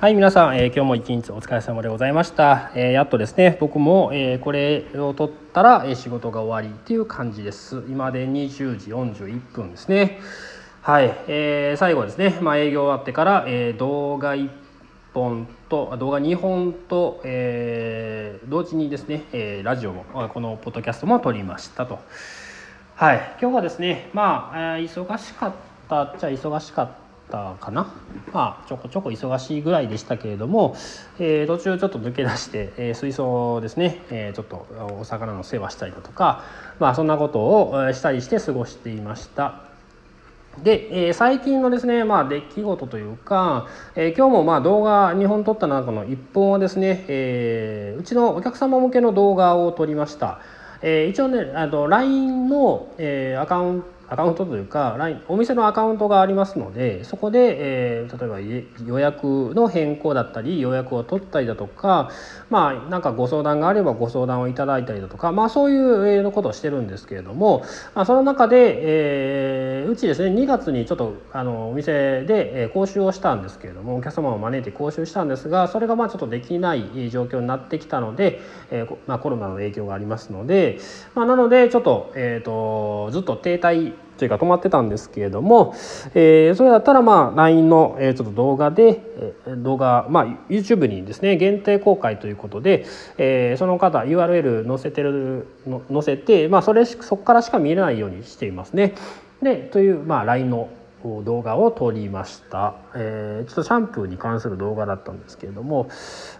はい皆さん、えー、今日も一日お疲れ様でございました、えー、やっとですね僕も、えー、これを取ったら、えー、仕事が終わりっていう感じです。今で20時41分ですね。はい、えー、最後ですね、まあ、営業終わってから、えー、動画1本と動画2本と、えー、同時にですね、えー、ラジオもこのポッドキャストも撮りましたと。はい今日はですねまあ、忙しかったっちゃ忙しかったったかなまあちょこちょこ忙しいぐらいでしたけれども、えー、途中ちょっと抜け出して、えー、水槽ですね、えー、ちょっとお魚の世話したりだとかまあそんなことをしたりして過ごしていました。で、えー、最近のですね、まあ、出来事というか、えー、今日もまあ動画2本撮った中の1本はですね、えー、うちのお客様向けの動画を撮りました。えー、一応ねあの LINE の、えー、アカウントアカウントというか LINE お店のアカウントがありますのでそこで、えー、例えば予約の変更だったり予約を取ったりだとかまあなんかご相談があればご相談をいただいたりだとかまあそういうことをしてるんですけれども、まあ、その中で、えー、うちですね2月にちょっとあのお店で講習をしたんですけれどもお客様を招いて講習したんですがそれがまあちょっとできない状況になってきたので、えーまあ、コロナの影響がありますので、まあ、なのでちょっと,、えーとずっと停滞というか止まってたんですけれども、えー、それだったらまあ LINE の、えー、ちょっと動画で、えー、動画、まあ、YouTube にですね限定公開ということで、えー、その方 URL 載せてるの載せて、まあ、それそこからしか見えないようにしていますね。でという、まあ、LINE の動画を撮りました、えー、ちょっとシャンプーに関する動画だったんですけれども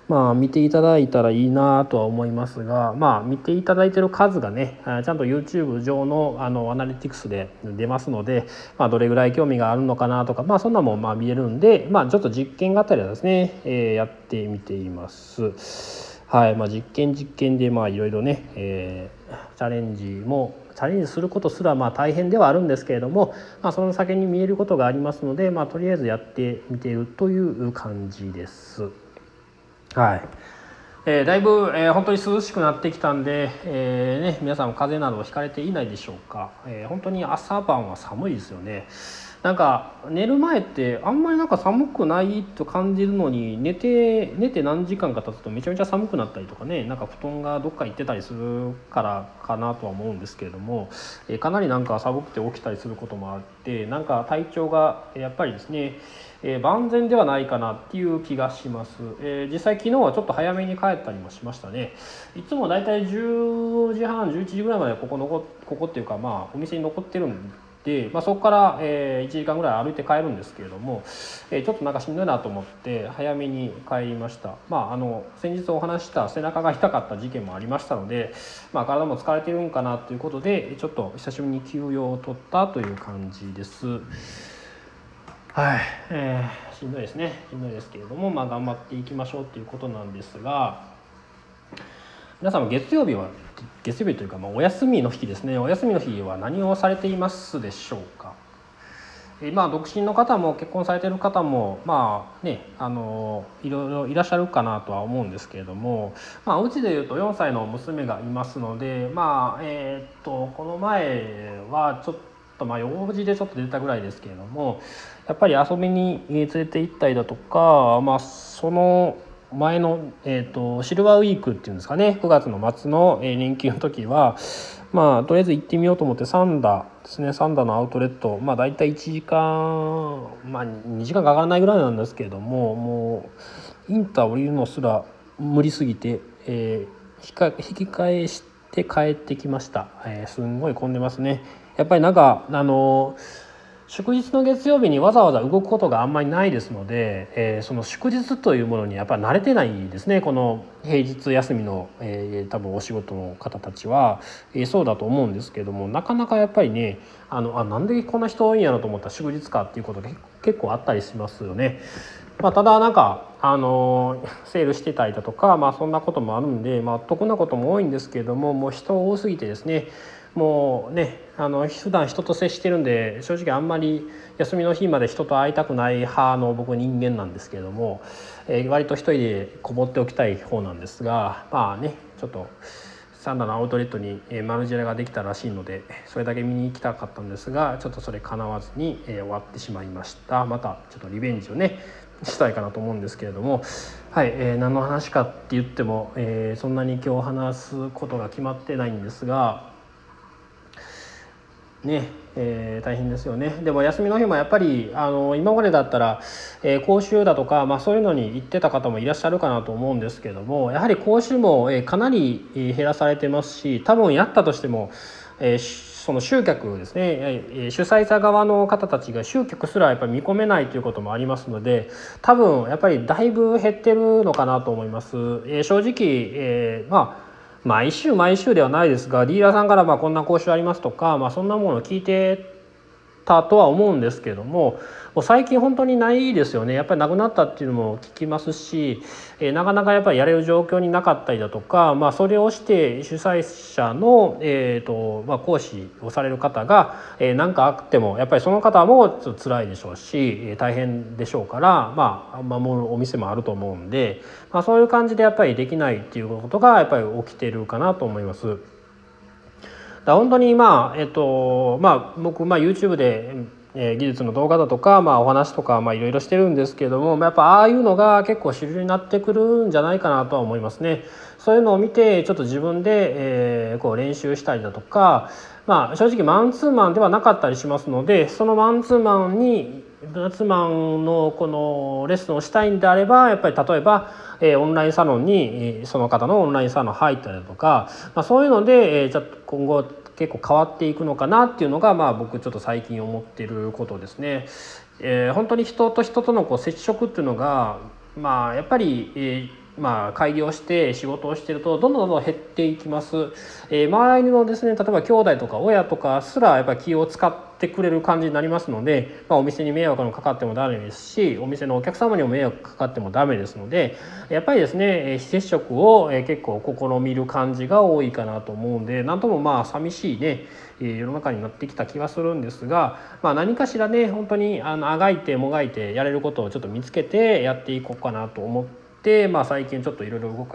まあ見ていただいたらいいなとは思いますがまあ見ていただいてる数がねちゃんと YouTube 上のあのアナリティクスで出ますので、まあ、どれぐらい興味があるのかなとかまあそんなもんまあ見えるんでまあちょっと実験があったりはですね、えー、やってみています。はいまあ、実験実験でまあいろいろね、えー、チャレンジもチャレンジすることすらまあ大変ではあるんですけれども、まあ、その先に見えることがありますので、まあ、とりあえずやってみているという感じです。はいえー、だいぶ、えー、本当に涼しくなってきたんで、えーね、皆さんも風邪などをひかれていないでしょうか、えー、本当に朝晩は寒いですよね。なんか寝る前ってあんまりなんか寒くないと感じるのに寝て寝て何時間か経つとめちゃめちゃ寒くなったりとかねなんか布団がどっか行ってたりするからかなとは思うんですけれども、えかなりなんか寒くて起きたりすることもあってなんか体調がやっぱりですねえ、万全ではないかなっていう気がします、え、実際昨日はちょっと早めに帰ったりもしましたね。いつもだいたい10時半11時ぐらいまでここ残ここっていうかまあお店に残ってるんで、まあ、そこから、えー、1時間ぐらい歩いて帰るんですけれども、えー、ちょっとなんかしんどいなと思って早めに帰りました、まあ、あの先日お話した背中が痛かった事件もありましたので、まあ、体も疲れてるんかなということでちょっと久しぶりに休養を取ったという感じです。はい、えー、しんどいですね。しんどいですけれども、まあ、頑張っていきましょうということなんですが皆さんも月曜日は月曜日というか、まあ、お休みの日ですね。お休みの日は何をされていますでしょうか？まあ独身の方も結婚されてる方もまあねあのいろいろいらっしゃるかなとは思うんですけれどもまあうちでいうと4歳の娘がいますのでまあえっとこの前はちょっとまあ用事でちょっと出たぐらいですけれどもやっぱり遊びに連れて行ったりだとかまあその前の、えーと、シルバーウィークっていうんですかね。9月の末の、え連休の時はまあとりあえず行ってみようと思ってサンダーですね。サンダーのアウトレット。まあ大体1時間まあ2時間かからないぐらいなんですけれどももうインター降りるのすら無理すぎて、えー、引き返して帰ってきました、えー、すんごい混んでますね。やっぱりなんかあのー祝日の月曜日にわざわざ動くことがあんまりないですので、えー、その祝日というものにやっぱり慣れてないですねこの平日休みの、えー、多分お仕事の方たちは、えー、そうだと思うんですけどもなかなかやっぱりねあのあなんでこんな人多いんやろと思ったら祝日かっていうことが結構あったりしますよね。まあ、ただなんかあのセールしてたりだとか、まあ、そんなこともあるんで、まあ、得なことも多いんですけれどももう人多すぎてですねもうねあの普段人と接してるんで正直あんまり休みの日まで人と会いたくない派の僕人間なんですけれども、えー、割と一人でこもっておきたい方なんですがまあねちょっとサンダのアウトレットにマルジェラができたらしいのでそれだけ見に行きたかったんですがちょっとそれ叶わずに終わってしまいました。またちょっとリベンジをねしたいかなと思うんですけれども、はいえー、何の話かって言っても、えー、そんなに今日話すことが決まってないんですがねえー、大変ですよねでも休みの日もやっぱりあの今までだったら、えー、講習だとか、まあ、そういうのに行ってた方もいらっしゃるかなと思うんですけどもやはり講習も、えー、かなり減らされてますし多分やったとしても、え、その集客ですね、主催者側の方たちが集客すらやっぱり見込めないということもありますので多分やっぱりだいぶ減ってるのかなと思います。え正直、えまあ毎週毎週ではないですがディーラーさんからまあこんな講習ありますとか、まあ、そんなものを聞いてたとは思うんですけども最近本当にないですよねやっぱりなくなったっていうのも聞きますし、えー、なかなかやっぱりやれる状況になかったりだとか、まあ、それをして主催者の、えーとまあ、講師をされる方が何、えー、かあってもやっぱりその方もちょっと辛いでしょうし、大変でしょうから、まあ、守るお店もあると思うんで、まあ、そういう感じでやっぱりできないっていうことがやっぱり起きてるかなと思います。だ本当にまあえっとまあ僕まあ YouTube でえ技術の動画だとか、まあ、お話とかいろいろしてるんですけどもやっぱああいうのが結構主流になってくるんじゃないかなとは思いますね。そういうのを見てちょっと自分で、えー、こう練習したりだとか、まあ、正直マンツーマンではなかったりしますのでそのマンツーマンにマンツマンのこのレッスンをしたいんであればやっぱり例えば、えー、オンラインサロンにその方のオンラインサロン入ったりとか、まあ、そういうので、えー、ちょっと今後結構変わっていくのかなっていうのが、まあ、僕ちょっと最近思ってることですね。えー、本当に人と人とのこう接触っていうのが、まあ、やっぱり、えーまあ、開業して仕事をしてるとどんどんどんどん減っていきます、えー、周りのですね例えば兄弟とか親とかすらやっぱり気を使っててくれる感じになりますので、まあ、お店に迷惑のかかってもダメですしお店のお客様にも迷惑かかってもダメですのでやっぱりですね非接触を結構試みる感じが多いかなと思うんで何ともまあ寂しいね世の中になってきた気がするんですが、まあ、何かしらね本当にあのあがいてもがいてやれることをちょっと見つけてやっていこうかなと思って。、まあ、最近ちょっといろいろ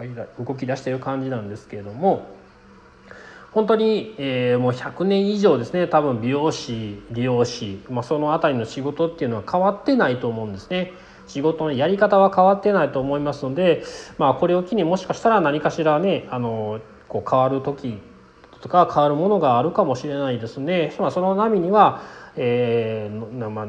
動き出してる感じなんですけれども本当に、えー、もう100年以上ですね多分美容師理容師、まあ、その辺りの仕事っていうのは変わってないと思うんですね。仕事のやり方は変わってないと思いますので、まあ、これを機にもしかしたら何かしらねあのこう変わる時とか変わるものがあるかもしれないですね。まあ、その波にはえーまあ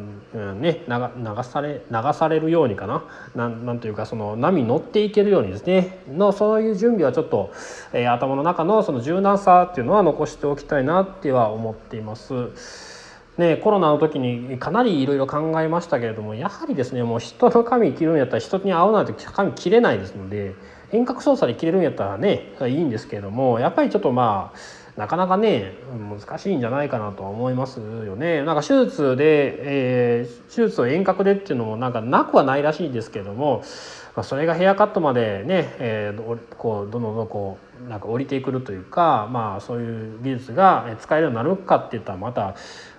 ね、流され流されるようにかななんなんというかその波に乗っていけるようにですねのそういう準備はちょっと、えー、頭の中のその柔軟さっていうのは残しておきたいなっては思っています。ね、コロナの時にかなりいろいろ考えましたけれどもやはりですねもう人の髪切るんやったら人に会うなんて髪切れないですので遠隔操作で切れるんやったらねいいんですけれどもやっぱりちょっとまあなかなかね難しいんじゃないかなとは思いますよね。なんか手術で、えー、手術を遠隔でっていうのもなんかなくはないらしいですけども、まあ、それがヘアカットまでね、えー、こうどんどんどんこうなんか降りてくるというか、まあ、そういう技術が使えるようになるかっていったらまた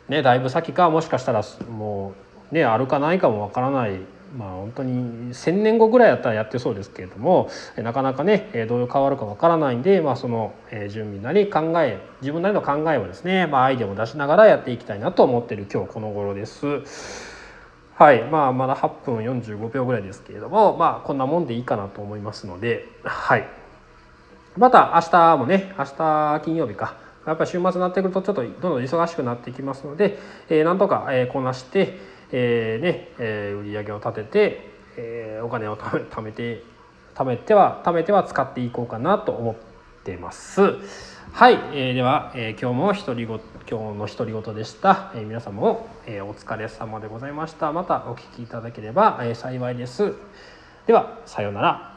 ねだいぶ先かもしかしたらもうねあるかないかもわからないまあ本当に1,000年後ぐらいやったらやってそうですけれどもなかなかねどう変わるかわからないんで、まあ、その準備なり考え自分なりの考えをですね、まあ、アイデアを出しながらやっていきたいなと思ってる今日この頃です。はい。まあまだ8分45秒ぐらいですけれどもまあこんなもんでいいかなと思いますのではい。また明日もね明日金曜日か。やっぱり週末になってくるとちょっとどんどん忙しくなってきますので、えー、なんとか、えこなしてえーねえー、売り上げを立てて、えー、お金を貯めて貯めては貯めては使っていこうかなと思ってます。はい、えー、では、えー、今日も独りご今日の独り言でした、えー、皆様も、えー、お疲れ様でございました。またお聞きいただければ、えー、幸いです。ではさようなら。